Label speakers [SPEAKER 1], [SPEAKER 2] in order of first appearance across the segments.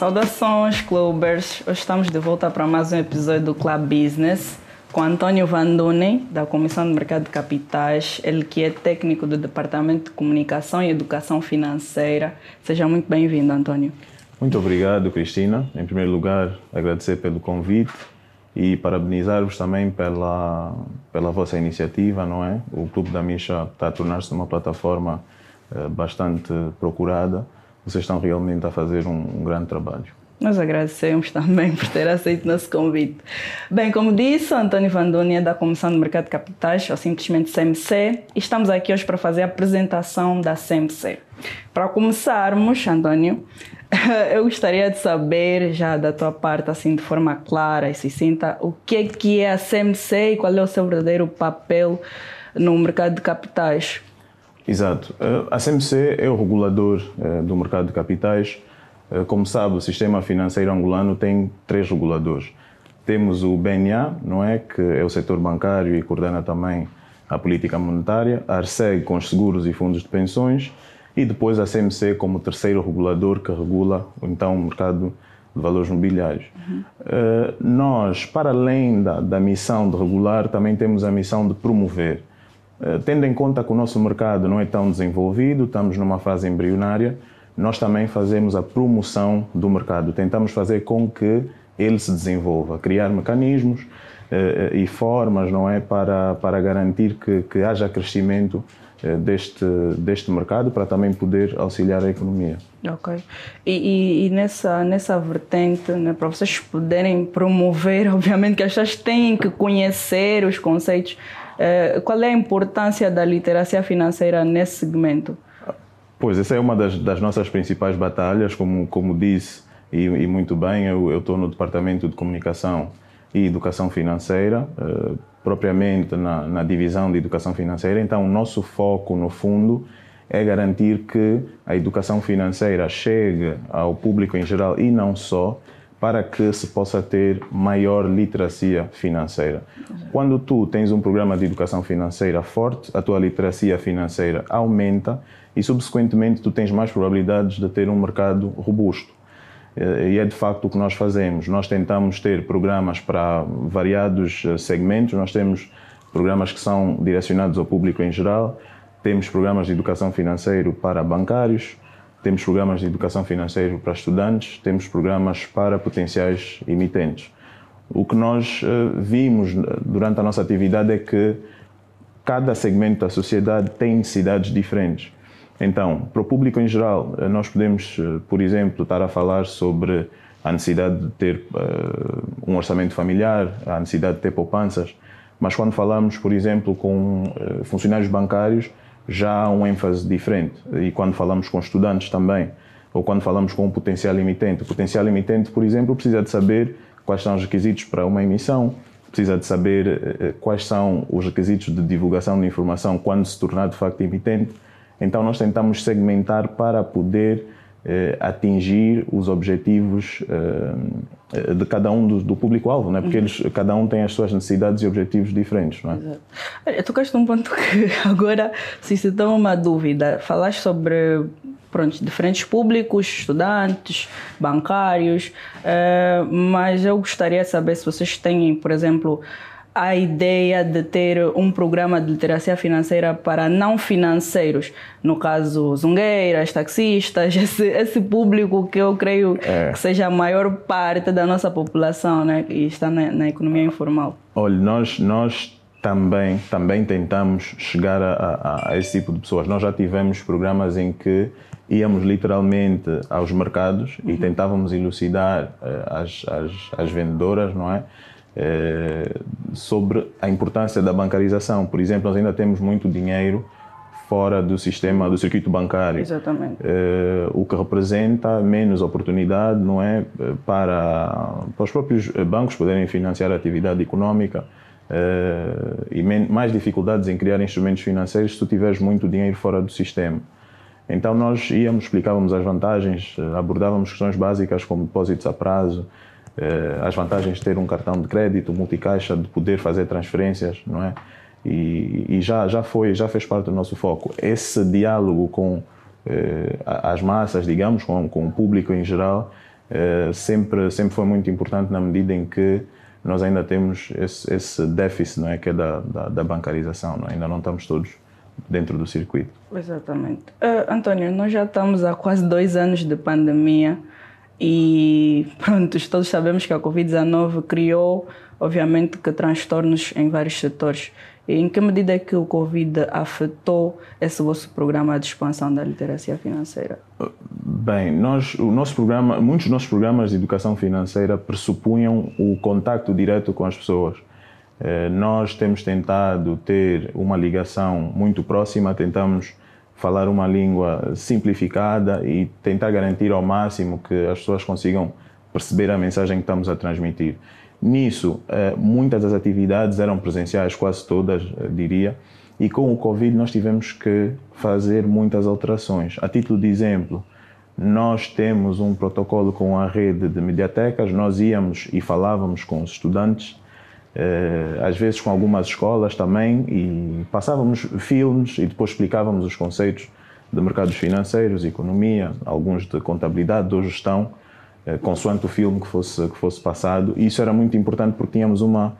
[SPEAKER 1] Saudações, clubbers! Hoje estamos de volta para mais um episódio do Club Business com Antônio Vanduni, da Comissão de Mercado de Capitais, ele que é técnico do Departamento de Comunicação e Educação Financeira. Seja muito bem-vindo, Antônio.
[SPEAKER 2] Muito obrigado, Cristina. Em primeiro lugar, agradecer pelo convite e parabenizar-vos também pela, pela vossa iniciativa, não é? O Clube da Misha está a tornar-se uma plataforma eh, bastante procurada. Vocês estão realmente a fazer um, um grande trabalho.
[SPEAKER 1] Nós agradecemos também por ter aceito nosso convite. Bem, como disse, Antônio Vandoni é da Comissão de Mercado de Capitais, ou simplesmente CMC, e estamos aqui hoje para fazer a apresentação da CMC. Para começarmos, Antônio, eu gostaria de saber, já da tua parte, assim, de forma clara e sucinta, o que é, que é a CMC e qual é o seu verdadeiro papel no mercado de capitais.
[SPEAKER 2] Exato. Eh, a CMC é o regulador eh, do mercado de capitais eh, como sabe, o sistema financeiro angolano tem três reguladores. Temos o BNA, não é, que é o setor bancário e coordena também a política monetária, a ARSEG com os seguros e fundos de pensões e depois a CMC como terceiro regulador que regula então o mercado de valores mobiliários. Uhum. Uh, nós, para além da, da, missão de regular, também temos a missão de promover. Uh, tendo em conta que o nosso mercado não é tão desenvolvido, estamos numa fase embrionária, nós também fazemos a promoção do mercado. Tentamos fazer com que ele se desenvolva, criar mecanismos eh, e formas, não é, para, para garantir que, que haja crescimento eh, deste, deste mercado para também poder auxiliar a economia.
[SPEAKER 1] Ok. E, e, e nessa, nessa vertente, né, para vocês poderem promover, obviamente que as pessoas têm que conhecer os conceitos. Eh, qual é a importância da literacia financeira nesse segmento?
[SPEAKER 2] Pois, essa é uma das, das nossas principais batalhas, como, como disse, e, e muito bem, eu, estou no Departamento de Comunicação e Educação Financeira, uh, propriamente na, na divisão de Educação Financeira, então o nosso foco, no fundo, é garantir que a educação financeira chegue ao público em geral e não só, para que se possa ter maior literacia financeira. Quando tu tens um programa de educação financeira forte, a tua literacia financeira aumenta e, subsequentemente, tu tens mais probabilidades de ter um mercado robusto. Eh, e é de facto o que nós fazemos. Nós tentamos ter programas para variados eh, segmentos, nós temos programas que são direcionados ao público em geral, temos programas de educação financeira para bancários, temos programas de educação financeira para estudantes, temos programas para potenciais emitentes. O que nós eh, vimos durante a nossa atividade é que cada segmento da sociedade tem necessidades diferentes. Então, para o público em geral, eh, nós podemos, eh, por exemplo, estar a falar sobre a necessidade de ter um orçamento familiar, a necessidade de ter poupanças, mas quando falamos, por exemplo, com funcionários bancários, já há um ênfase diferente. E quando falamos com estudantes também, ou quando falamos com um potencial emitente. O potencial emitente, por exemplo, precisa de saber quais são os requisitos para uma emissão, precisa de saber quais são os requisitos de divulgação de informação quando se tornar de facto emitente então, nós tentamos segmentar para poder eh, atingir os objetivos eh, de cada um do, do público-alvo, né? porque uhum. eles, cada um tem as suas necessidades e objetivos diferentes. Não é? Exato.
[SPEAKER 1] Olha, tocaste num ponto que agora se se dá uma dúvida. Falaste sobre pronto, diferentes públicos, estudantes, bancários, eh, mas eu gostaria de saber se vocês têm, por exemplo, a ideia de ter um programa de literacia financeira para não financeiros, no caso zungueiras, taxistas, esse, esse público que eu creio é. que seja a maior parte da nossa população, né, que está na, na economia informal.
[SPEAKER 2] Olha, nós nós também também tentamos chegar a, a, a, esse tipo de pessoas. Nós já tivemos programas em que íamos literalmente aos mercados uhum. e tentávamos elucidar uh, as, as, as vendedoras, não é? Eh, sobre a importância da bancarização. Por exemplo, nós ainda temos muito dinheiro fora do sistema do circuito bancário.
[SPEAKER 1] Exatamente.
[SPEAKER 2] Eh, o que representa menos oportunidade, não é, para, para os próprios bancos poderem financiar a atividade econômica eh, e mais dificuldades em criar instrumentos financeiros se tu tiveres muito dinheiro fora do sistema. Então nós íamos, explicávamos as vantagens, abordávamos questões básicas como depósitos a prazo, as vantagens de ter um cartão de crédito multicaixa, de poder fazer transferências, não é? E, e já já foi, já fez parte do nosso foco. Esse diálogo com eh, as massas, digamos, com, com o público em geral, uh, sempre, sempre foi muito importante na medida em que nós ainda temos esse, esse déficit, não é, que é da, da, da bancarização, não é? ainda não estamos todos dentro do circuito.
[SPEAKER 1] Exatamente. Uh, António, nós já estamos há quase dois anos de pandemia e pronto, todos sabemos que a Covid-19 criou, obviamente, que transtornos em vários setores. E em que medida é que o Covid afetou esse vosso programa de expansão da literacia financeira?
[SPEAKER 2] Bem, nós, o nosso programa, muitos dos nossos programas de educação financeira pressupunham o contacto direto com as pessoas. Eh, nós temos tentado ter uma ligação muito próxima, tentamos falar uma língua simplificada e tentar garantir ao máximo que as pessoas consigam perceber a mensagem que estamos a transmitir. Nisso, eh, muitas das atividades eram presenciais, quase todas, eh, diria, e com o Covid nós tivemos que fazer muitas alterações. A título de exemplo, nós temos um protocolo com a rede de mediatecas, nós íamos e falávamos com os estudantes, às vezes com algumas escolas também, e passávamos filmes e depois explicávamos os conceitos de mercados financeiros, economia, alguns de contabilidade, de gestão, eh, consoante o filme que fosse, que fosse passado. E isso era muito importante porque tínhamos uma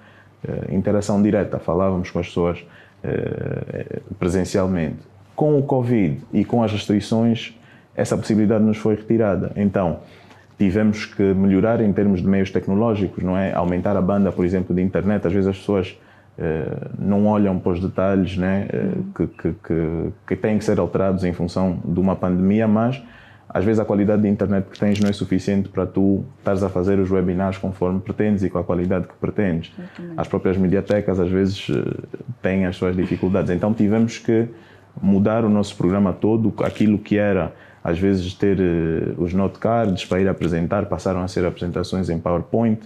[SPEAKER 2] eh, interação direta, falávamos com as pessoas eh, presencialmente. Com o Covid e com as restrições, essa possibilidade nos foi retirada. Então, tivemos que melhorar em termos de meios tecnológicos, não é? Aumentar a banda, por exemplo, de internet. Às vezes as pessoas não olham para os detalhes né, que, que, que, que têm que ser alterados em função de uma pandemia, mas às vezes a qualidade de internet que tens não é suficiente para tu estares a fazer os webinars conforme pretendes e com a qualidade que pretendes. As próprias mediatecas às vezes eh, têm as suas dificuldades. Então tivemos que mudar o nosso programa todo, aquilo que era às vezes ter eh, os note cards para ir apresentar, passaram a ser apresentações em PowerPoint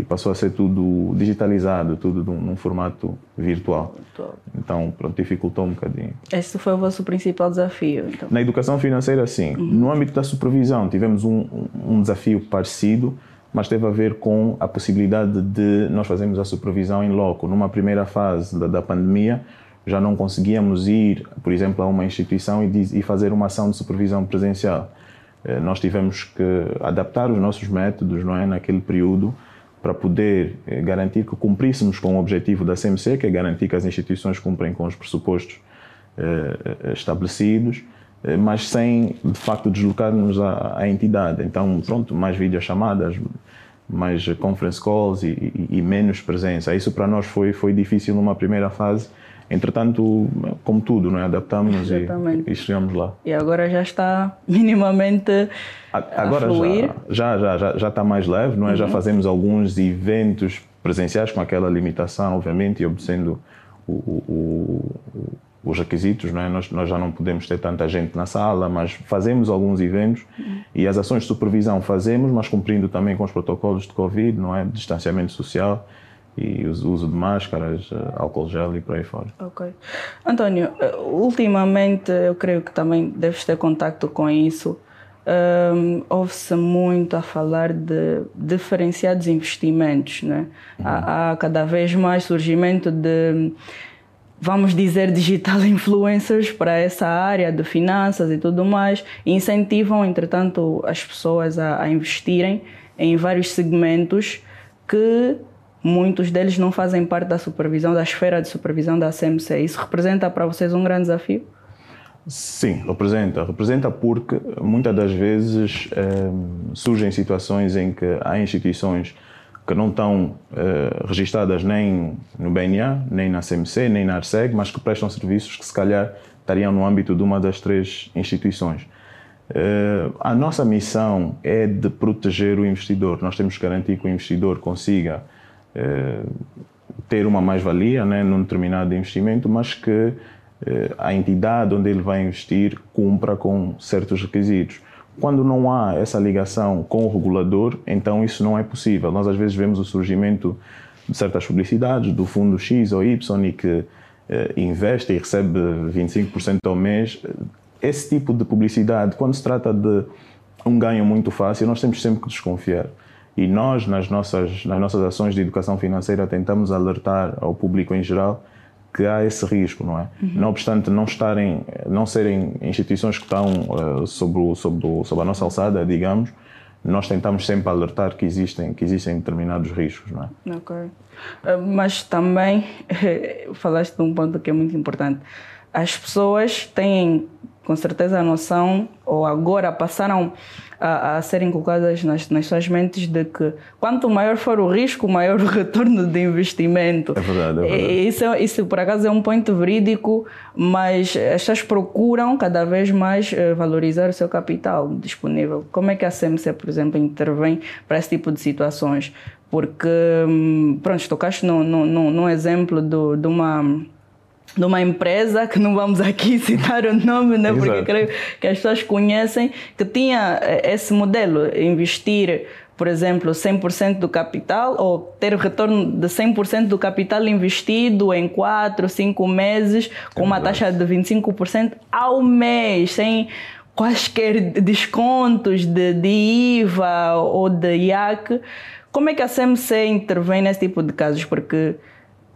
[SPEAKER 2] e passou a ser tudo digitalizado, tudo num, num formato virtual. virtual. Então, pronto, dificultou um bocadinho.
[SPEAKER 1] Esse foi o vosso principal desafio? Então.
[SPEAKER 2] Na educação financeira, sim. Uhum. No âmbito da supervisão, tivemos um, um desafio parecido, mas teve a ver com a possibilidade de nós fazermos a supervisão em loco. Numa primeira fase da, da pandemia, já não conseguíamos ir, por exemplo, a uma instituição e, fazer uma ação de supervisão presencial. Eh, nós tivemos que adaptar os nossos métodos, não é, naquele período, para poder eh, garantir que cumpríssemos com o objetivo da CMC, que é garantir que as instituições cumprem com os pressupostos eh, estabelecidos, mas sem, de facto, deslocarmos à, à entidade. Então, pronto, mais videochamadas, mais conference calls e, e, e, menos presença. Isso para nós foi, foi difícil numa primeira fase, Entretanto, como tudo, não é? adaptamos e, e, chegamos lá.
[SPEAKER 1] E agora já está minimamente agora a fluir?
[SPEAKER 2] Já, já, já, já está mais leve, não é? Uhum. Já fazemos alguns eventos presenciais com aquela limitação, obviamente, e obedecendo o, o, o, os requisitos, não é? Nós, nós já não podemos ter tanta gente na sala, mas fazemos alguns eventos uhum. e as ações de supervisão fazemos, mas cumprindo também com os protocolos de Covid, não é? Distanciamento social e o uso de máscaras, eh, álcool gel e por aí fora.
[SPEAKER 1] Ok. António, eh, ultimamente eu creio que também deves ter contato com isso. Um, Ouve-se muito a falar de diferenciados investimentos, né? Uhum. Há, há cada vez mais surgimento de, vamos dizer, digital influencers para essa área de finanças e tudo mais, e incentivam, entretanto, as pessoas a, a investirem em vários segmentos que muitos deles não fazem parte da supervisão, da esfera de supervisão da CMC. Isso representa para vocês um grande desafio?
[SPEAKER 2] Sim, representa. Representa porque muitas das vezes eh, surgem situações em que há instituições que não estão eh, registradas nem no BNA, nem na CMC, nem na ARSEG, mas que prestam serviços que se calhar estariam no âmbito de uma das três instituições. Eh, a nossa missão é de proteger o investidor. Nós temos que garantir que o investidor consiga eh, ter uma mais-valia né, num determinado investimento, mas que eh, a entidade onde ele vai investir cumpra com certos requisitos. Quando não há essa ligação com o regulador, então isso não é possível. Nós às vezes vemos o surgimento de certas publicidades do fundo X ou Y e que eh, investe e recebe 25% ao mês. Esse tipo de publicidade, quando se trata de um ganho muito fácil, nós temos sempre que desconfiar. E nós, nas nossas, nas nossas ações de educação financeira, tentamos alertar ao público em geral que há esse risco, não é? Uhum. Não obstante não estarem, não serem instituições que estão uh, sobre, o, sobre, o, sobre a nossa alçada, digamos, nós tentamos sempre alertar que existem, que existem determinados riscos. Não é?
[SPEAKER 1] Ok. Ah, mas também, falaste de um ponto que é muito importante. As pessoas têm com certeza a noção, ou agora passaram a, a serem colocadas nas, nas suas mentes de que quanto maior for o risco, maior o retorno de investimento.
[SPEAKER 2] É verdade, é verdade.
[SPEAKER 1] Isso, isso por acaso é um ponto verídico, mas as pessoas procuram cada vez mais eh, valorizar o seu capital disponível. Como é que a CMC, por exemplo, intervém para esse tipo de situações? Porque, hum, pronto, tocaste num, num, num exemplo do, de uma de uma empresa, que não vamos aqui citar o nome, né? porque creio que as pessoas conhecem, que tinha eh, esse modelo, investir, por exemplo, 100% do capital ou ter o retorno de 100% do capital investido em 4, 5 meses, com uma taxa de 25% ao mês, sem quaisquer descontos de, de IVA ou de IAC. Como é que a CMC intervém nesse tipo de casos? Porque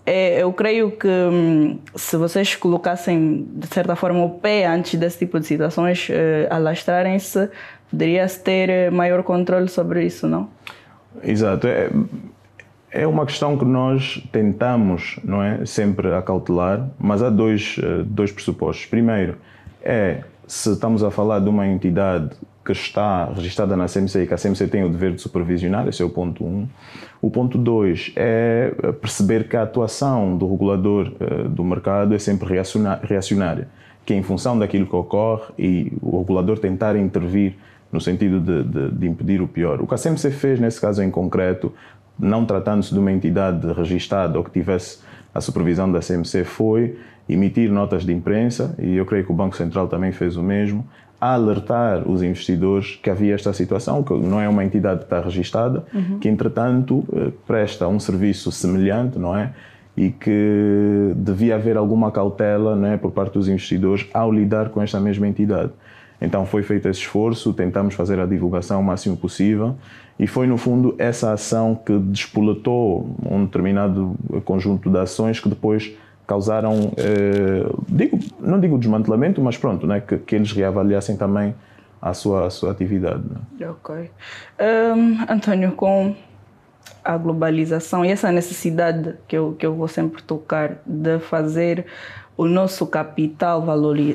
[SPEAKER 1] é, eu creio que hum, se vocês colocassem, de certa forma, o pé antes desse tipo de situações eh, alastrarem-se, poderia-se ter eh, maior controle sobre isso, não?
[SPEAKER 2] Exato. É, é uma questão que nós tentamos, não é, sempre acautelar, mas há dois, eh, dois pressupostos. Primeiro, é se estamos a falar de uma entidade que está registrada na CMC e que a CMC tem o dever de supervisionar, esse é o ponto 1. Um. O ponto 2 é perceber que a atuação do regulador uh, do mercado é sempre reacionária, que é em função daquilo que ocorre e o regulador tentar intervir no sentido de, de, de impedir o pior. O que a CMC fez nesse caso em concreto, não tratando-se de uma entidade registrada ou que tivesse a supervisão da CMC, foi emitir notas de imprensa, e eu creio que o Banco Central também fez o mesmo, a alertar os investidores que havia esta situação, que não é uma entidade que está registada, uhum. que entretanto eh, presta um serviço semelhante, não é? E que devia haver alguma cautela não é, por parte dos investidores ao lidar com esta mesma entidade. Então foi feito esse esforço, tentamos fazer a divulgação o máximo possível e foi no fundo essa ação que despoletou um determinado conjunto de ações que depois causaram, eh, digo, não digo desmantelamento, mas pronto, né, que, que eles reavaliassem também a sua, a sua atividade. Né?
[SPEAKER 1] Ok. Um, António, com a globalização e essa necessidade que eu, que eu vou sempre tocar de fazer o nosso capital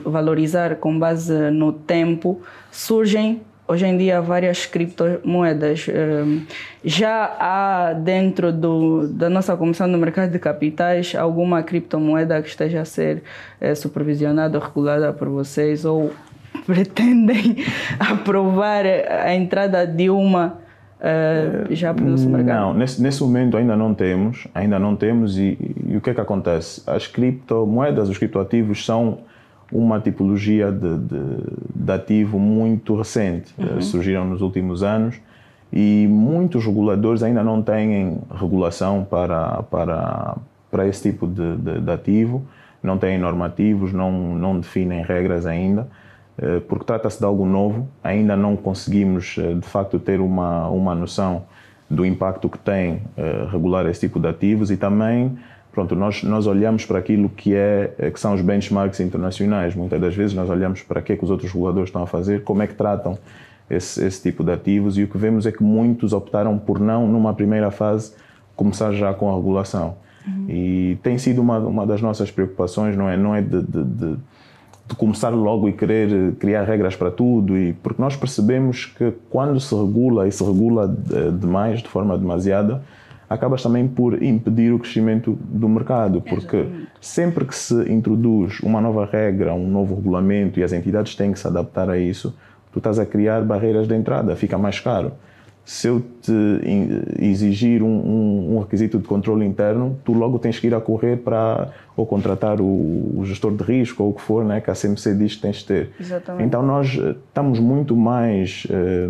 [SPEAKER 1] valorizar com base no tempo, surgem hoje em dia várias criptomoedas. Ehm, já há dentro do, da nossa Comissão do Mercado de Capitais alguma criptomoeda que esteja a ser eh, supervisionada ou regulada por vocês ou pretendem aprovar a entrada de uma uh, já para o nosso mercado?
[SPEAKER 2] Não, nesse, nesse momento ainda não temos, ainda não temos e, e o que é que acontece? As criptomoedas, os criptoativos são uma tipologia de, de, de ativo muito recente, eh, uhum. surgiram nos últimos anos e muitos reguladores ainda não têm regulação para, para, para esse tipo de, de, de ativo, não têm normativos, não, não definem regras ainda, eh, porque trata-se de algo novo, ainda não conseguimos eh, de facto ter uma, uma noção do impacto que tem regular esse tipo de ativos e também pronto, nós, nós olhamos para aquilo que, é, eh, que são os benchmarks internacionais. Muitas das vezes nós olhamos para o que, é que os outros reguladores estão a fazer, como é que tratam esse, esse tipo de ativos e o que vemos é que muitos optaram por não, numa primeira fase, começar já com a regulação. Uhum. E tem sido uma, uma das nossas preocupações, não é, não é de, de, de, de começar logo e querer criar regras para tudo, e, porque nós percebemos que quando se regula e se regula eh, demais, de forma demasiada, acabas também por impedir o crescimento do mercado, porque sempre que se introduz uma nova regra, um novo regulamento e as entidades têm que se adaptar a isso, tu estás a criar barreiras de entrada, fica mais caro. Se eu te exigir um, um, um requisito de controle interno, tu logo tens que ir a correr para ou contratar o, o, gestor de risco ou o que for, né, que a CMC diz que tens de ter.
[SPEAKER 1] Exatamente.
[SPEAKER 2] Então nós eh, estamos muito mais eh,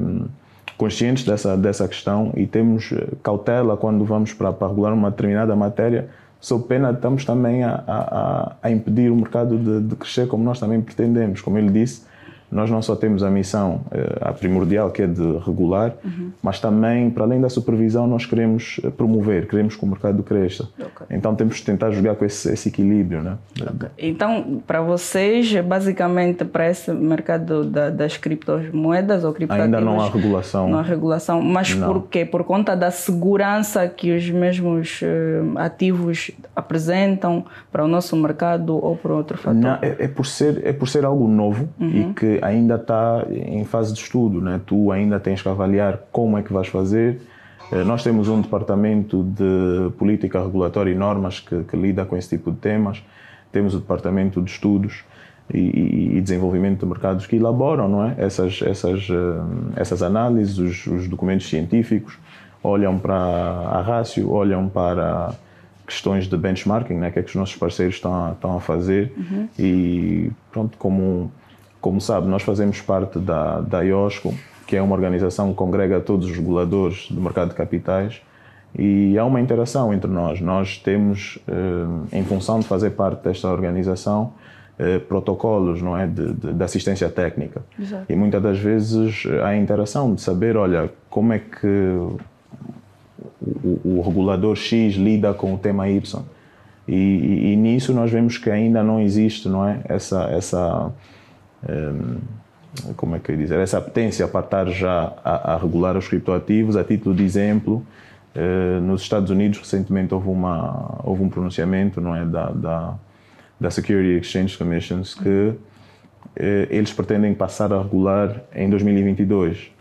[SPEAKER 2] conscientes dessa, dessa questão e temos eh, cautela quando vamos para, para regular uma determinada matéria, sob pena estamos também a, a, a impedir o mercado de, de, crescer como nós também pretendemos. Como ele disse, nós não só temos a missão, eh, a primordial, que é de regular, uhum. mas também, para além da supervisão, nós queremos eh, promover, queremos que o mercado cresça. Okay. Então temos de tentar jogar com esse, esse equilíbrio. Né?
[SPEAKER 1] Okay. Então, para vocês, basicamente, para esse mercado da, das criptomoedas ou criptoativos...
[SPEAKER 2] Ainda não há regulação.
[SPEAKER 1] Não há regulação. Mas não. por quê? Por conta da segurança que os mesmos uh, ativos apresentam para o nosso mercado ou por outro fator?
[SPEAKER 2] Não, é, é, por, ser, é por ser algo novo uhum. e que ainda está em fase de estudo, né? tu ainda tens que avaliar como é que vais fazer. Eh, nós temos um departamento de política regulatória e normas que, que lida com esse tipo de temas. Temos o departamento de estudos e, e, desenvolvimento de mercados que elaboram não é? essas, essas, eh, essas análises, os, os documentos científicos, olham para a rácio, olham para questões de benchmarking, né? que é que os nossos parceiros estão a, estão a fazer uhum. e pronto, como como sabe, nós fazemos parte da, da IOSCO, que é uma organização que congrega todos os reguladores do mercado de capitais e há uma interação entre nós. Nós temos, eh, em função de fazer parte desta organização, eh, protocolos não é de, de, de assistência técnica Exato. e muitas das vezes há a interação de saber olha como é que o, o regulador X lida com o tema Y e, e, e, nisso nós vemos que ainda não existe não é essa essa como é que eu ia dizer, essa apetência para estar já a, a regular os criptoativos. A título de exemplo, eh, nos Estados Unidos recentemente houve, uma, houve um pronunciamento não é, da, da, da Security Exchange Commissions que eh, eles pretendem passar a regular em 2022.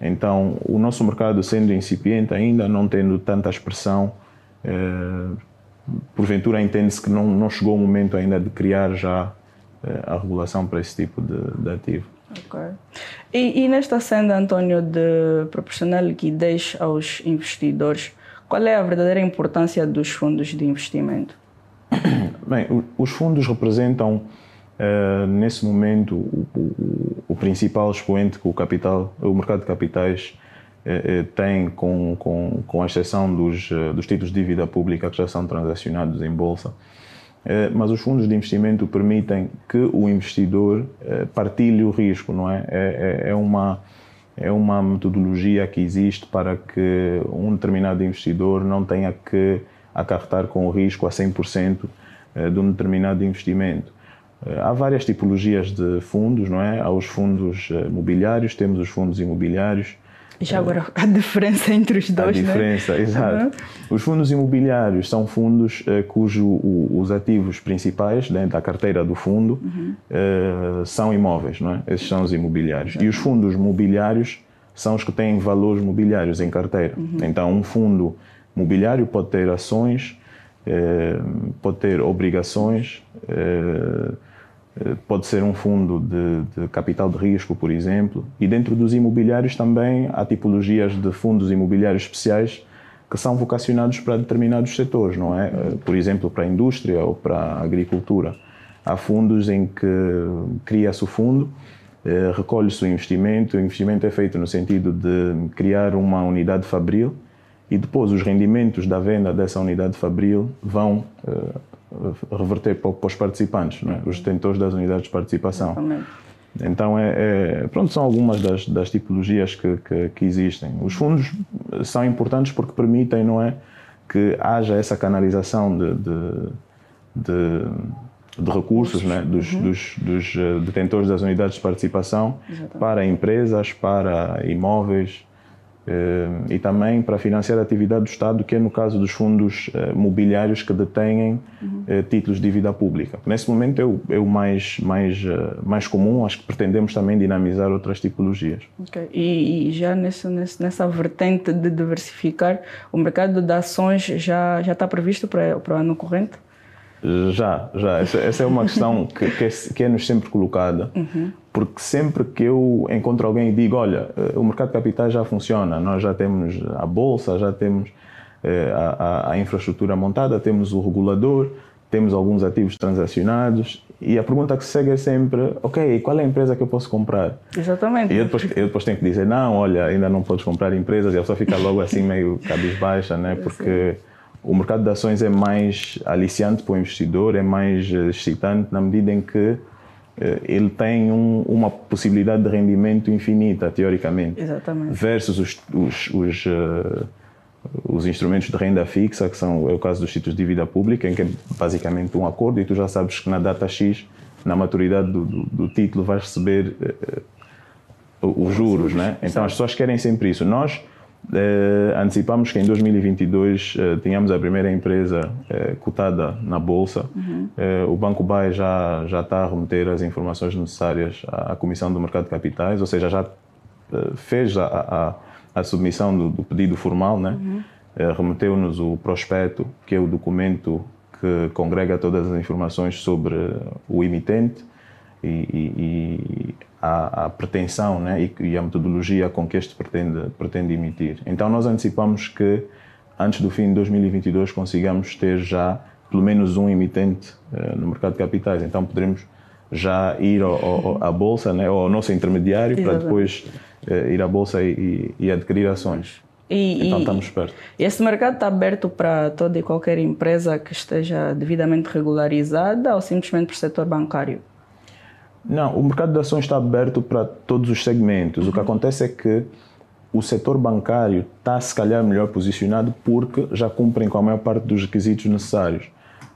[SPEAKER 2] Então, o nosso mercado sendo incipiente ainda, não tendo tanta expressão, eh, porventura entende-se que não, não chegou o momento ainda de criar já a regulação para esse tipo de, de ativo.
[SPEAKER 1] Ok. E, e, nesta senda, António, de proporcionar liquidez aos investidores, qual é a verdadeira importância dos fundos de investimento?
[SPEAKER 2] Bem, os fundos representam, uh, nesse momento, o, o, o, principal expoente que o capital, o mercado de capitais uh, tem, com, com, com a exceção dos, dos títulos de dívida pública que já são transacionados em bolsa. Eh, mas os fundos de investimento permitem que o investidor eh, partilhe o risco, não é? É, é, é uma, é uma metodologia que existe para que um determinado investidor não tenha que acarretar com o risco a 100% eh, de um determinado investimento. Há várias tipologias de fundos, não é? Há os fundos mobiliários, temos os fundos imobiliários,
[SPEAKER 1] já agora a diferença entre os dois,
[SPEAKER 2] A né? diferença, né? exato. Uhum. Os fundos imobiliários são fundos uh, cujo o, os ativos principais dentro da carteira do fundo uhum. uh, são imóveis, não é? Esses são os imobiliários. E os fundos mobiliários são os que têm valores mobiliários em carteira. Uhum. Então, um fundo mobiliário pode ter ações, uh, pode ter obrigações, eh, pode ser um fundo de, de, capital de risco, por exemplo, e dentro dos imobiliários também há tipologias de fundos imobiliários especiais que são vocacionados para determinados setores, não é? Eh, por exemplo, para a indústria ou para a agricultura. Há fundos em que cria-se o fundo, eh, recolhe-se o investimento, o investimento é feito no sentido de criar uma unidade fabril e depois os rendimentos da venda dessa unidade fabril vão reverter para, para os participantes, é? os detentores das unidades de participação. Exatamente. Então, é, é, pronto, são algumas das, das tipologias que, que, que, existem. Os fundos são importantes porque permitem, não é, que haja essa canalização de, de, de, de recursos né, dos, uhum. dos, dos, eh, detentores das unidades de participação Exatamente. para empresas, para imóveis, e também para financiar a atividade do Estado, que é no caso dos fundos eh, mobiliários que detêm uhum. títulos de dívida pública. Nesse momento é o, é o mais, mais, mais comum, acho que pretendemos também dinamizar outras tipologias.
[SPEAKER 1] Okay. E, e, já nesse, nessa vertente de diversificar, o mercado de ações já, já está previsto para, para o ano corrente?
[SPEAKER 2] Já, já. Essa, essa é uma questão que, que, é, que é-nos sempre colocada, uhum. Porque sempre que eu encontro alguém e digo, olha, eh, o mercado de capitais já funciona, nós já temos a bolsa, já temos eh, a, a, a, infraestrutura montada, temos o regulador, temos alguns ativos transacionados e a pergunta que se segue é sempre, ok, qual é a empresa que eu posso comprar?
[SPEAKER 1] Exatamente.
[SPEAKER 2] E eu depois, eu depois tenho que dizer, não, olha, ainda não podes comprar empresas e a pessoa fica logo assim meio cabisbaixa, né? Porque... Sim o mercado de ações é mais aliciante para o investidor, é mais excitante na medida em que ele tem um, uma possibilidade de rendimento infinita, teoricamente.
[SPEAKER 1] Exatamente.
[SPEAKER 2] Versus os, os, os, uh, os, instrumentos de renda fixa, que são é o caso dos títulos de dívida pública, em que é basicamente um acordo e tu já sabes que na data X, na maturidade do, do, do título, vais receber uh, os juros, né? Então as pessoas querem sempre isso. Nós Uh, antecipamos que em 2022 uh, tínhamos a primeira empresa uh, cotada na Bolsa. Uhum. o Banco BAE já, já está a remeter as informações necessárias à, à Comissão do Mercado de Capitais, ou seja, já fez a, a, a submissão do, do, pedido formal, né? Uhum. remeteu-nos o prospecto, que é o documento que congrega todas as informações sobre o emitente e, e, e a, pretensão né, e, e, a metodologia com que este pretende, pretende emitir. Então, nós antecipamos que antes do fim de 2022 consigamos ter já pelo menos um emitente uh, no mercado de capitais. Então, poderemos já ir ao, ao, à bolsa, né, ao nosso intermediário, Exatamente. para depois uh, ir à bolsa e, e adquirir ações. E, então estamos perto.
[SPEAKER 1] Esse mercado está aberto para toda e qualquer empresa que esteja devidamente regularizada ou simplesmente para o setor bancário?
[SPEAKER 2] Não, o mercado de ações está aberto para todos os segmentos. O que acontece é que o setor bancário está, se calhar, melhor posicionado porque já cumprem com a maior parte dos requisitos necessários.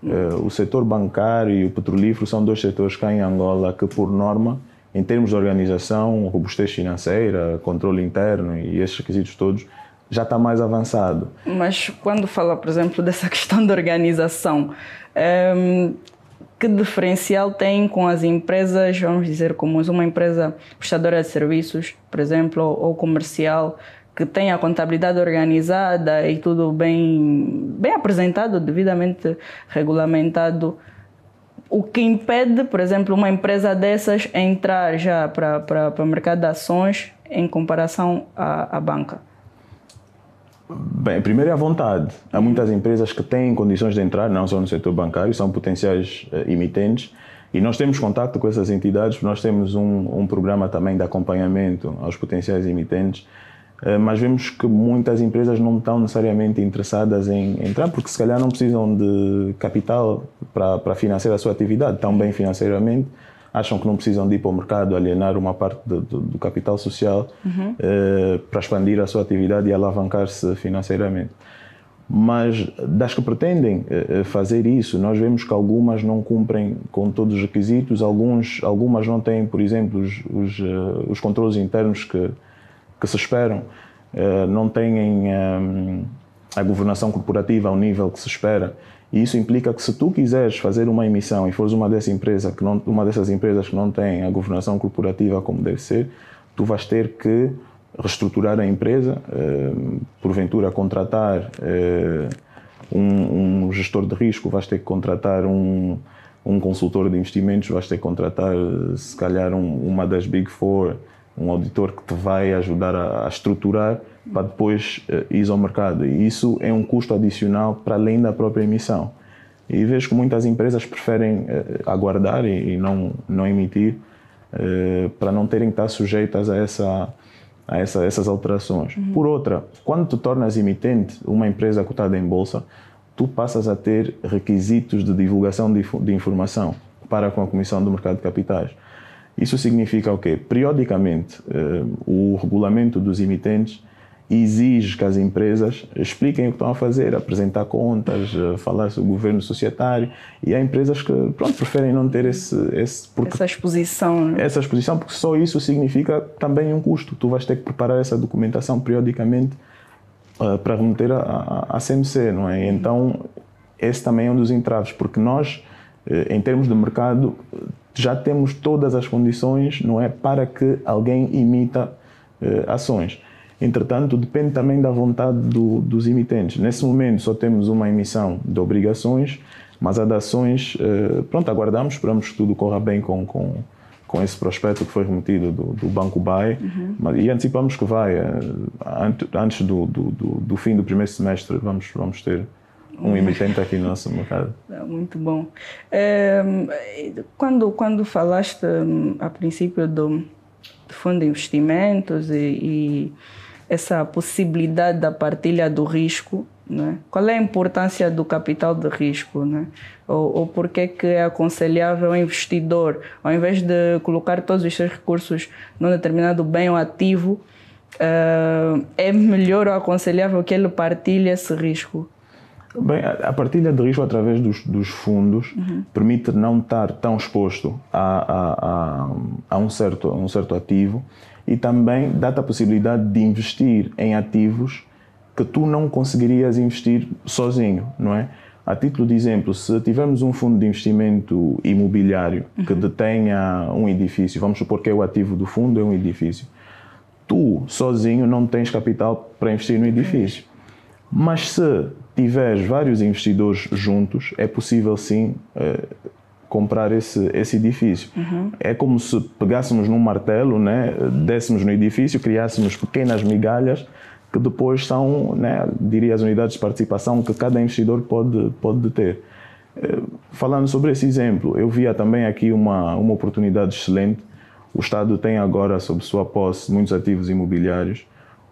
[SPEAKER 2] Uh, o setor bancário e o petrolífero são dois setores cá em Angola que, por norma, em termos de organização, robustez financeira, controle interno e esses requisitos todos, já está mais avançado.
[SPEAKER 1] Mas quando fala, por exemplo, dessa questão de organização, um, ehm, que diferencial tem com as empresas, vamos dizer, como uma empresa prestadora de serviços, por exemplo, ou comercial, que tem a contabilidade organizada e tudo bem, bem apresentado, devidamente regulamentado. O que impede, por exemplo, uma empresa dessas entrar já para, o mercado de ações em comparação à, à banca?
[SPEAKER 2] Bem, primeiro é a vontade. Há muitas empresas que têm condições de entrar, não só no setor bancário, são potenciais uh, emitentes. E nós temos contato com essas entidades, nós temos um, um programa também de acompanhamento aos potenciais emitentes, uh, mas vemos que muitas empresas não estão necessariamente interessadas em entrar, porque se calhar não precisam de capital para, para financiar a sua atividade, estão bem financeiramente, acham que não precisam de ir para o mercado alienar uma parte do, do, do capital social uhum. uh, para expandir a sua atividade e alavancar-se financeiramente. Mas das que pretendem uh, fazer isso, nós vemos que algumas não cumprem com todos os requisitos, alguns, algumas não têm, por exemplo, os, os, uh, os controles internos que, que se esperam, não têm um, a governação corporativa ao nível que se espera. E isso implica que se tu quiseres fazer uma emissão e fores uma dessas empresas que não, uma dessas empresas que não tem a governação corporativa como deve ser, tu vais ter que reestruturar a empresa, eh, porventura contratar eh, um, um, gestor de risco, vais ter que contratar um, um consultor de investimentos, vais ter que contratar se calhar um, uma das Big Four, um auditor que te vai ajudar a, a estruturar para depois uh, ir ao mercado. E isso é um custo adicional para além da própria emissão. E vejo que muitas empresas preferem uh, aguardar e, e, não, não emitir uh, para não terem que estar sujeitas a, essa, a essa, essas alterações. Uhum. Por outra, quando tu tornas emitente uma empresa cotada em bolsa, tu passas a ter requisitos de divulgação de, de informação para com a Comissão do Mercado de Capitais. Isso significa o quê? Periodicamente, o regulamento dos emitentes exige que as empresas expliquem o que estão a fazer, apresentar contas, eh, falar sobre o governo societário. E há empresas que pronto, preferem não ter esse, esse
[SPEAKER 1] porque, essa exposição. Né?
[SPEAKER 2] Essa exposição, porque só isso significa também um custo. Tu vais ter que preparar essa documentação periodicamente uh, para remeter à CMC, não é? Então, esse também é um dos entraves, porque nós, em termos de mercado, já temos todas as condições, não é, para que alguém imita uh, ações. Entretanto, depende também da vontade do, dos emitentes. Nesse momento, só temos uma emissão de obrigações, mas a de ações, eh, pronto, aguardamos, esperamos que tudo corra bem com, com, com esse prospecto que foi remetido do, do Banco BAE uhum. e antecipamos que vai, eh, antes do, do, do, fim do primeiro semestre, vamos, vamos ter um emitente aqui no nosso mercado.
[SPEAKER 1] É, muito bom. É, quando, quando falaste hum, a princípio do, do fundo de investimentos e, e essa possibilidade da partilha do risco né? Qual é a importância do capital de risco? Né? Ou, ou por que é aconselhável o investidor, ao invés de colocar todos os seus recursos num determinado bem ou ativo, uh, é melhor ou aconselhável que ele partilhe esse risco?
[SPEAKER 2] Bem, a partilha de risco através dos, dos fundos uhum. permite não estar tão exposto a, a, a, a, um, certo, a um certo ativo e também dá-te a possibilidade de investir em ativos que tu não conseguirias investir sozinho, não é? A título de exemplo, se tivermos um fundo de investimento imobiliário que uhum. detenha um edifício, vamos supor que é o ativo do fundo, é um edifício, tu sozinho não tens capital para investir no edifício. Mas se tiveres vários investidores juntos, é possível sim eh, comprar esse, esse edifício. Uhum. É como se pegássemos num martelo, né, dessemos no edifício, criássemos pequenas migalhas que depois são, né, diria, as unidades de participação que cada investidor pode, pode ter. Eh, falando sobre esse exemplo, eu via também aqui uma, uma oportunidade excelente. O Estado tem agora, sob sua posse, muitos ativos imobiliários.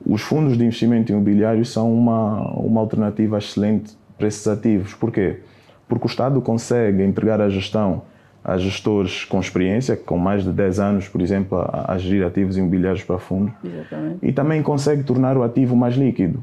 [SPEAKER 2] Os fundos de investimento imobiliário são uma, uma alternativa excelente para esses ativos. Por quê? Porque o Estado consegue entregar a gestão a gestores com experiência, com mais de 10 anos, por exemplo, a, a gerir ativos imobiliários para fundo. Exatamente. E também consegue tornar o ativo mais líquido.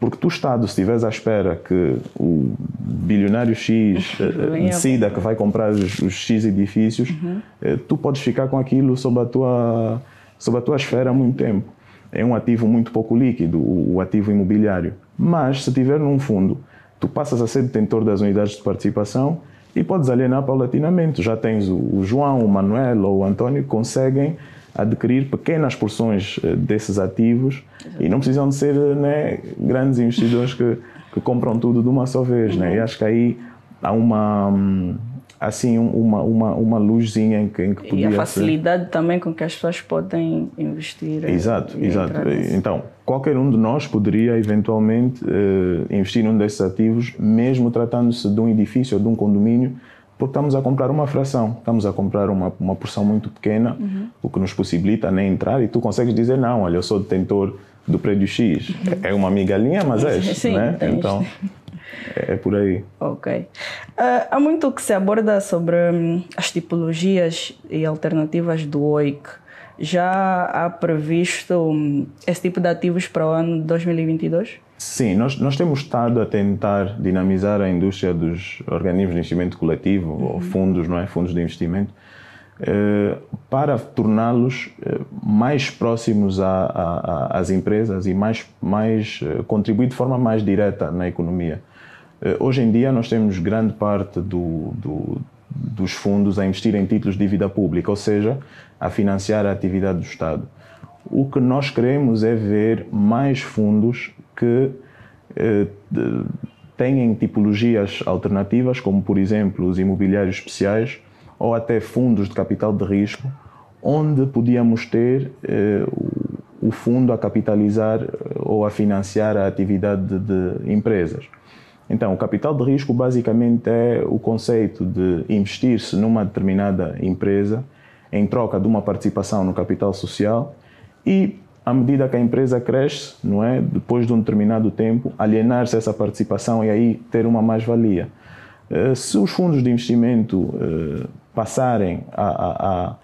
[SPEAKER 2] Porque tu, Estado, se estiveres à espera que o bilionário X eh, decida que vai comprar os, os X edifícios, uhum. Eh, tu podes ficar com aquilo sob a, tua, sob a tua esfera há muito tempo. É um ativo muito pouco líquido, o, o ativo imobiliário. Mas, se estiver num fundo, tu passas a ser detentor das unidades de participação e podes alienar paulatinamente. Já tens o João, o Manuel ou o António que conseguem adquirir pequenas porções eh, desses ativos e não precisam de ser né, grandes investidores que, que compram tudo de uma só vez. Né? E acho que aí há uma hum, assim uma, uma, uma luzinha em que, em que podia
[SPEAKER 1] E a facilidade ser. também com que as pessoas podem investir.
[SPEAKER 2] Exato, exato. Então, qualquer um de nós poderia eventualmente uh, investir num desses ativos, mesmo tratando-se de um edifício ou de um condomínio, porque estamos a comprar uma fração, estamos a comprar uma, uma porção muito pequena, uhum. o que nos possibilita nem entrar e tu consegues dizer, não, olha, eu sou detentor do prédio X. Uhum. É uma migalhinha, mas é, né? Então... É, é por aí.
[SPEAKER 1] Ok. Uh, há muito que se aborda sobre hum, as tipologias e alternativas do OIC. Já há previsto um, esse tipo de ativos para o ano de 2022?
[SPEAKER 2] Sim, nós, nós temos estado a tentar dinamizar a indústria dos organismos de investimento coletivo, uhum. ou fundos, não é? Fundos de investimento, eh, para torná-los eh, mais próximos às empresas e mais, mais eh, contribuir de forma mais direta na economia. Eh, hoje em dia, nós temos grande parte do, do, dos fundos a investir em títulos de dívida pública, ou seja, a financiar a atividade do Estado. O que nós queremos é ver mais fundos que eh, tipologias alternativas, como por exemplo os imobiliários especiais ou até fundos de capital de risco, onde podíamos ter eh, o fundo a capitalizar eh, ou a financiar a atividade de, de empresas. Então, o capital de risco basicamente é o conceito de investir-se numa determinada empresa em troca de uma participação no capital social e, à medida que a empresa cresce, não é, depois de um determinado tempo, alienar-se essa participação e aí ter uma mais-valia. Eh, se os fundos de investimento eh, passarem a,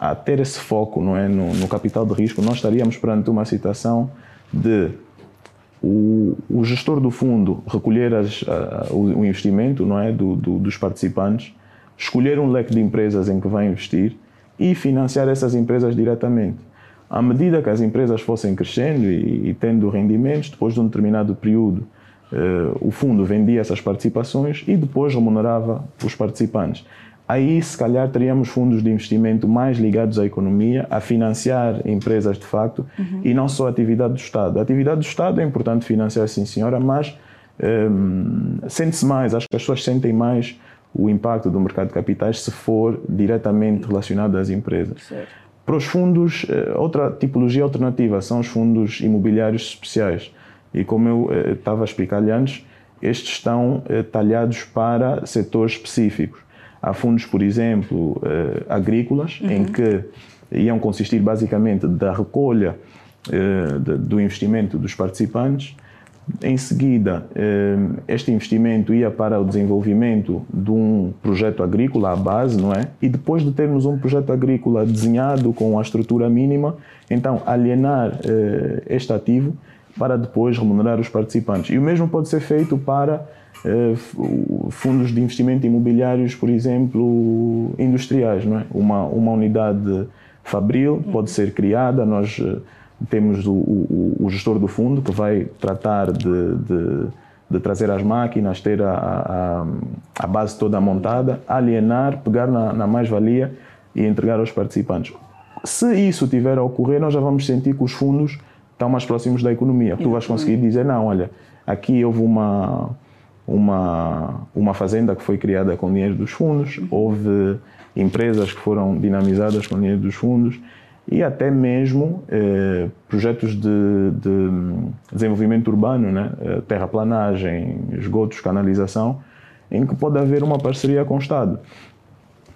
[SPEAKER 2] a, a, ter esse foco não é, no, no capital de risco, nós estaríamos perante uma situação de o, o gestor do fundo recolher as, o, o, investimento não é, do, do, dos participantes, escolher um leque de empresas em que vai investir e financiar essas empresas diretamente. À medida que as empresas fossem crescendo e, e tendo rendimentos, depois de um determinado período, eh, o fundo vendia essas participações e depois remunerava os participantes aí se calhar teríamos fundos de investimento mais ligados à economia, a financiar empresas de facto uhum. e não só a atividade do Estado. A atividade do Estado é importante financiar, sim senhora, mas um, sente-se mais, acho que as pessoas sentem mais o impacto do mercado de capitais se for diretamente relacionado às empresas. Certo. Para os fundos, eh, outra tipologia alternativa são os fundos imobiliários especiais. E como eu eh, estava a explicar-lhe antes, estes estão eh, talhados para setores específicos. Há fundos, por exemplo, uh, agrícolas, uhum. em que iam consistir basicamente da recolha do investimento dos participantes. Em seguida, este investimento ia para o desenvolvimento de um projeto agrícola à base, não é? E depois de termos um projeto agrícola desenhado com a estrutura mínima, então alienar este ativo para depois remunerar os participantes. E o mesmo pode ser feito para eh, fundos de investimento imobiliários, por exemplo, industriais. Não é? uma, uma unidade fabril pode ser criada, nós eh, temos o, o, o gestor do fundo que vai tratar de, de, de trazer as máquinas, ter a, a, a, base toda montada, alienar, pegar na, na mais-valia e entregar aos participantes. Se isso tiver a ocorrer, nós já vamos sentir que os fundos estão mais próximos da economia. Tu vais conseguir dizer, não, olha, aqui houve uma, uma, uma fazenda que foi criada com dinheiro dos fundos, houve empresas que foram dinamizadas com dinheiro dos fundos e até mesmo eh, projetos de, de, desenvolvimento urbano, né? Eh, terraplanagem, esgotos, canalização, em que pode haver uma parceria com o Estado.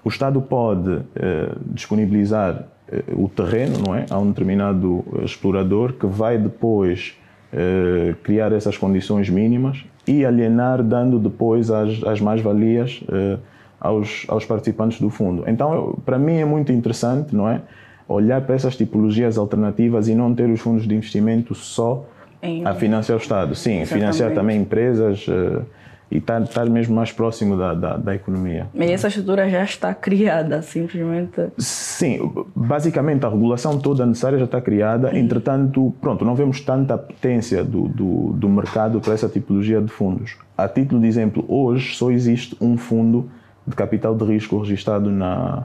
[SPEAKER 2] O Estado pode eh, disponibilizar eh, o terreno não é? a um determinado explorador que vai depois eh, criar essas condições mínimas e alienar, dando depois as, as mais-valias eh, aos, aos participantes do fundo. Então, para mim é muito interessante, não é? Olhar para essas tipologias alternativas e não ter os fundos de investimento só em... a financiar o Estado. Sim, Exatamente. financiar também empresas e estar, estar mesmo mais próximo da, da, da, economia.
[SPEAKER 1] Mas essa estrutura já está criada, simplesmente?
[SPEAKER 2] Sim, basicamente a regulação toda necessária já está criada, Sim. entretanto, pronto, não vemos tanta potência do, do, do mercado para essa tipologia de fundos. A título de exemplo, hoje só existe um fundo de capital de risco registrado na,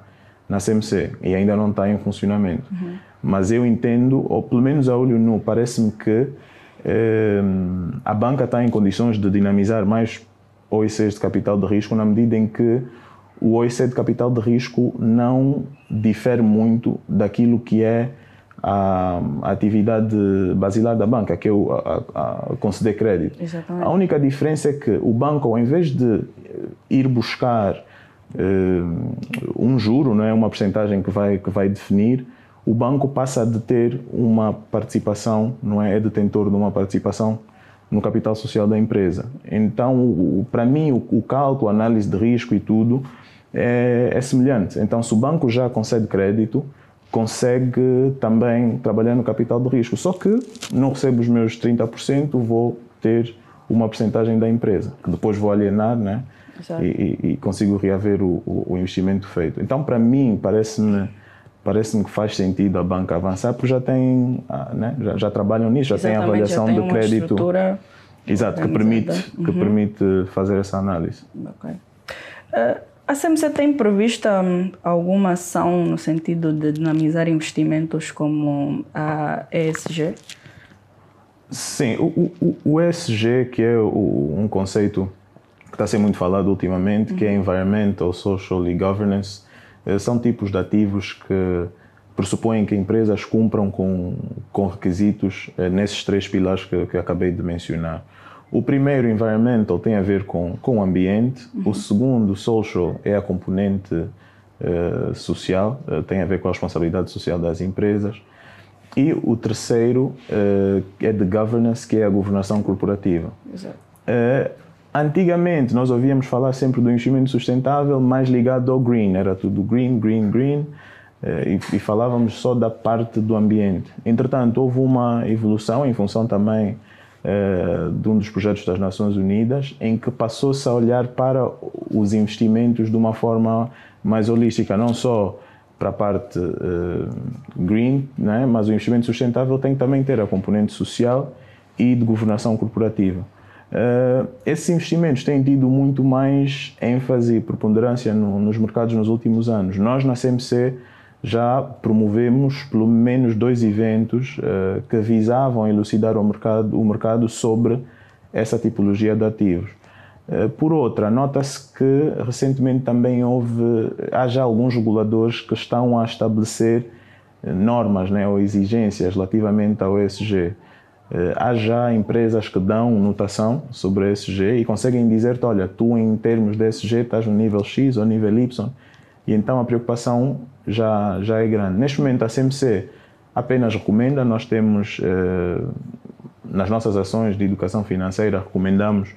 [SPEAKER 2] na CMC e ainda não está em funcionamento. Uhum. Mas eu entendo, ou pelo menos a olho nu, parece-me que eh, a banca está em condições de dinamizar mais OICs de capital de risco na medida em que o OIC de capital de risco não difere muito daquilo que é a, a atividade basilar da banca, que é o, a, a conceder crédito.
[SPEAKER 1] Exatamente.
[SPEAKER 2] A única diferença é que o banco, ao invés de ir buscar eh, um juro, não é uma porcentagem que vai, que vai definir, o banco passa a ter uma participação, não é, é detentor de uma participação no capital social da empresa. Então, para mim, o, cálculo, a análise de risco e tudo é, é, semelhante. Então, se o banco já concede crédito, consegue também trabalhar no capital de risco. Só que não recebo os meus 30%, vou ter uma porcentagem da empresa, que depois vou alienar, né? E, e, consigo reaver o, o, o investimento feito. Então, para mim, parece-me parece-me que faz sentido a banca avançar porque já tem, ah, né, já, já trabalham nisso, já tem avaliação já tem de crédito. Exato, que permite, uhum. que permite fazer essa análise.
[SPEAKER 1] Okay. Uh, a CMC tem prevista hum, alguma ação no sentido de dinamizar investimentos como a ESG?
[SPEAKER 2] Sim, o, o, o ESG, que é o, um conceito que está a ser muito falado ultimamente, uhum. que é uhum. Environmental, Social e Governance, eh, são tipos de ativos que pressupõem que empresas cumpram com, com requisitos eh, nesses três pilares que, que acabei de mencionar. O primeiro, environmental, tem a ver com, com o ambiente. Uhum. O segundo, social, é a componente uh, social, uh, tem a ver com a responsabilidade social das empresas. E o terceiro uh, é de governance, que é a governação corporativa.
[SPEAKER 1] Exato.
[SPEAKER 2] Antigamente nós ouvíamos falar sempre do investimento sustentável mais ligado ao green, era tudo green, green, green, eh, e, falávamos só da parte do ambiente. Entretanto, houve uma evolução em função também eh, de um dos projetos das Nações Unidas, em que passou-se a olhar para os investimentos de uma forma mais holística, não só para a parte uh, green, né? mas o investimento sustentável tem que também ter a componente social e de governação corporativa. Uh, esses investimentos têm tido muito mais ênfase e preponderância no, nos mercados nos últimos anos. Nós, na CMC, já promovemos pelo menos dois eventos uh, que visavam elucidar o mercado, o mercado sobre essa tipologia de ativos. Uh, por outra, nota-se que recentemente também houve, há já alguns reguladores que estão a estabelecer normas né, ou exigências relativamente ao ESG. Eh, há já empresas que dão notação sobre a ESG e conseguem dizer-te, olha, tu em termos de ESG estás no nível X ou nível Y, e então a preocupação já, já é grande. Neste momento a CMC apenas recomenda, nós temos, eh, nas nossas ações de educação financeira, recomendamos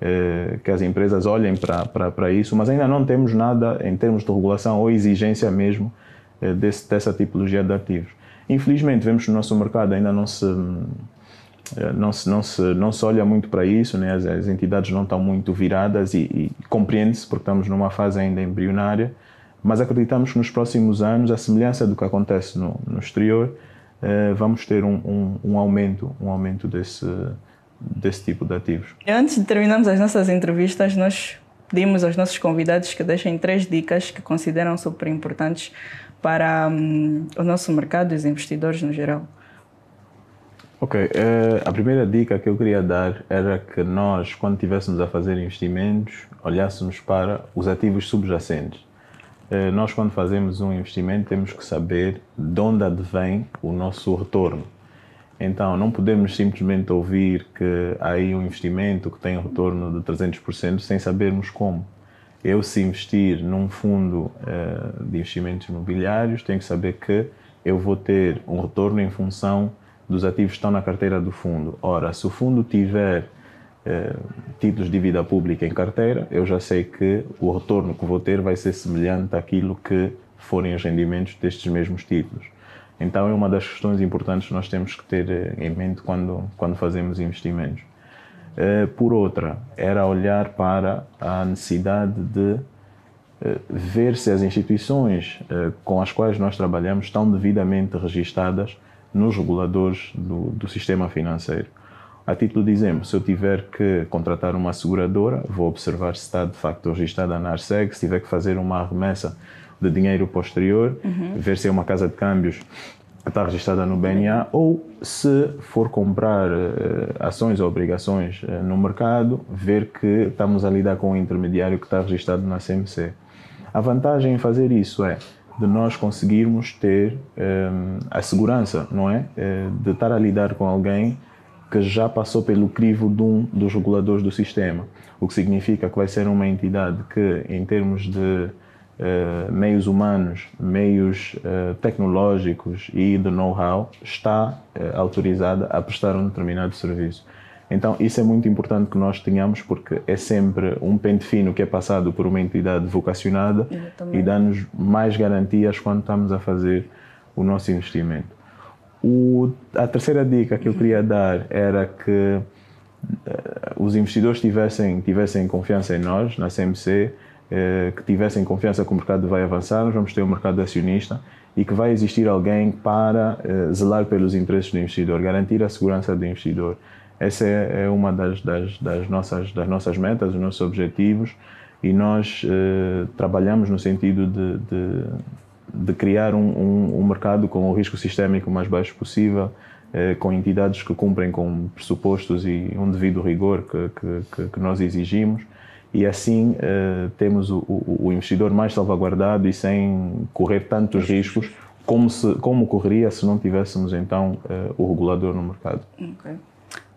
[SPEAKER 2] eh, que as empresas olhem para isso, mas ainda não temos nada em termos de regulação ou exigência mesmo eh, desse, dessa tipologia de ativos. Infelizmente, vemos que no nosso mercado ainda não se, não se, não se, não se olha muito para isso, né? as, as entidades não estão muito viradas e, e compreende-se porque estamos numa fase ainda embrionária, mas acreditamos que nos próximos anos, a semelhança do que acontece no, no exterior, eh, vamos ter um, um, um, aumento, um aumento desse, desse tipo de ativos.
[SPEAKER 1] Antes de terminarmos as nossas entrevistas, nós pedimos aos nossos convidados que deixem três dicas que consideram super importantes para um, o nosso mercado e os investidores no geral.
[SPEAKER 2] Ok, uh, a primeira dica que eu queria dar era que nós, quando estivéssemos a fazer investimentos, olhássemos para os ativos subjacentes. Eh, nós, quando fazemos um investimento, temos que saber de onde advém o nosso retorno. Então, não podemos simplesmente ouvir que há aí um investimento que tem um retorno de 300% sem sabermos como. Eu, se investir num fundo eh, de investimentos imobiliários, tenho que saber que eu vou ter um retorno em função dos ativos que estão na carteira do fundo. Ora, se o fundo tiver eh, títulos de dívida pública em carteira, eu já sei que o retorno que vou ter vai ser semelhante àquilo que forem os rendimentos destes mesmos títulos. Então é uma das questões importantes que nós temos que ter eh, em mente quando, quando fazemos investimentos. Eh, por outra, era olhar para a necessidade de ver se as instituições com as quais nós trabalhamos estão devidamente registadas nos reguladores do, do sistema financeiro. A título de exemplo, se eu tiver que contratar uma seguradora, vou observar se está de facto registrada na ARSEG, se tiver que fazer uma remessa de dinheiro posterior, uhum. ver se é uma casa de câmbios que está registrada no BNA, ou se for comprar uh, ações ou obrigações uh, no mercado, ver que estamos a lidar com um intermediário que está registrado na CMC. A vantagem em fazer isso é de nós conseguirmos ter um, eh, a segurança, não é? De estar a lidar com alguém que já passou pelo crivo de um dos reguladores do sistema, o que significa que vai ser uma entidade que, em termos de uh, meios humanos, meios uh, tecnológicos e de know-how, está uh, autorizada a prestar um determinado serviço. Então, isso é muito importante que nós tenhamos, porque é sempre um pente fino que é passado por uma entidade vocacionada e dá-nos mais garantias quando estamos a fazer o nosso investimento. O, a terceira dica que eu queria dar era que uh, os investidores tivessem, tivessem confiança em nós, na CMC, uh, eh, que tivessem confiança que o mercado vai avançar, nós vamos ter um mercado acionista e que vai existir alguém para uh, zelar pelos interesses do investidor, garantir a segurança do investidor. Essa é, é uma das, das, das, nossas, das nossas metas, dos nossos objetivos e nós trabalhamos no sentido de, de de criar um, um, um, mercado com o risco sistémico mais baixo possível, eh, com entidades que cumprem com pressupostos e um devido rigor que, que, que nós exigimos, e assim eh, temos o, o, investidor mais salvaguardado e sem correr tantos riscos como, se, como ocorreria se não tivéssemos então eh, o regulador no mercado.
[SPEAKER 1] Okay.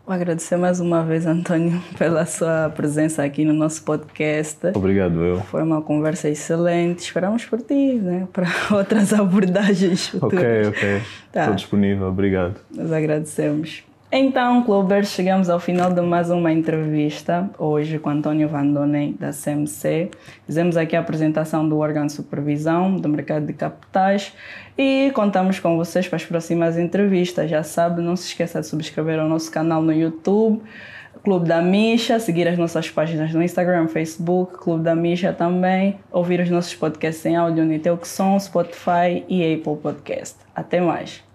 [SPEAKER 1] Vou agradecer mais uma vez, Antônio, pela sua presença aqui no nosso podcast.
[SPEAKER 2] Obrigado, eu.
[SPEAKER 1] Foi uma conversa excelente. Esperamos por ti, né? Para outras abordagens futuras.
[SPEAKER 2] Ok, ok. Tá. Estou disponível. Obrigado.
[SPEAKER 1] Nós agradecemos. Então, Clubbers, chegamos ao final de mais uma entrevista, hoje com António Vandonei, da CMC. Fizemos aqui a apresentação do órgão de supervisão do mercado de capitais e contamos com vocês para as próximas entrevistas. Já sabe, não se esqueça de subscrever o nosso canal no YouTube, Clube da Misha, seguir as nossas páginas no Instagram, Facebook, Clube da Misha também, ouvir os nossos podcasts em áudio no Spotify e Apple Podcast. Até mais!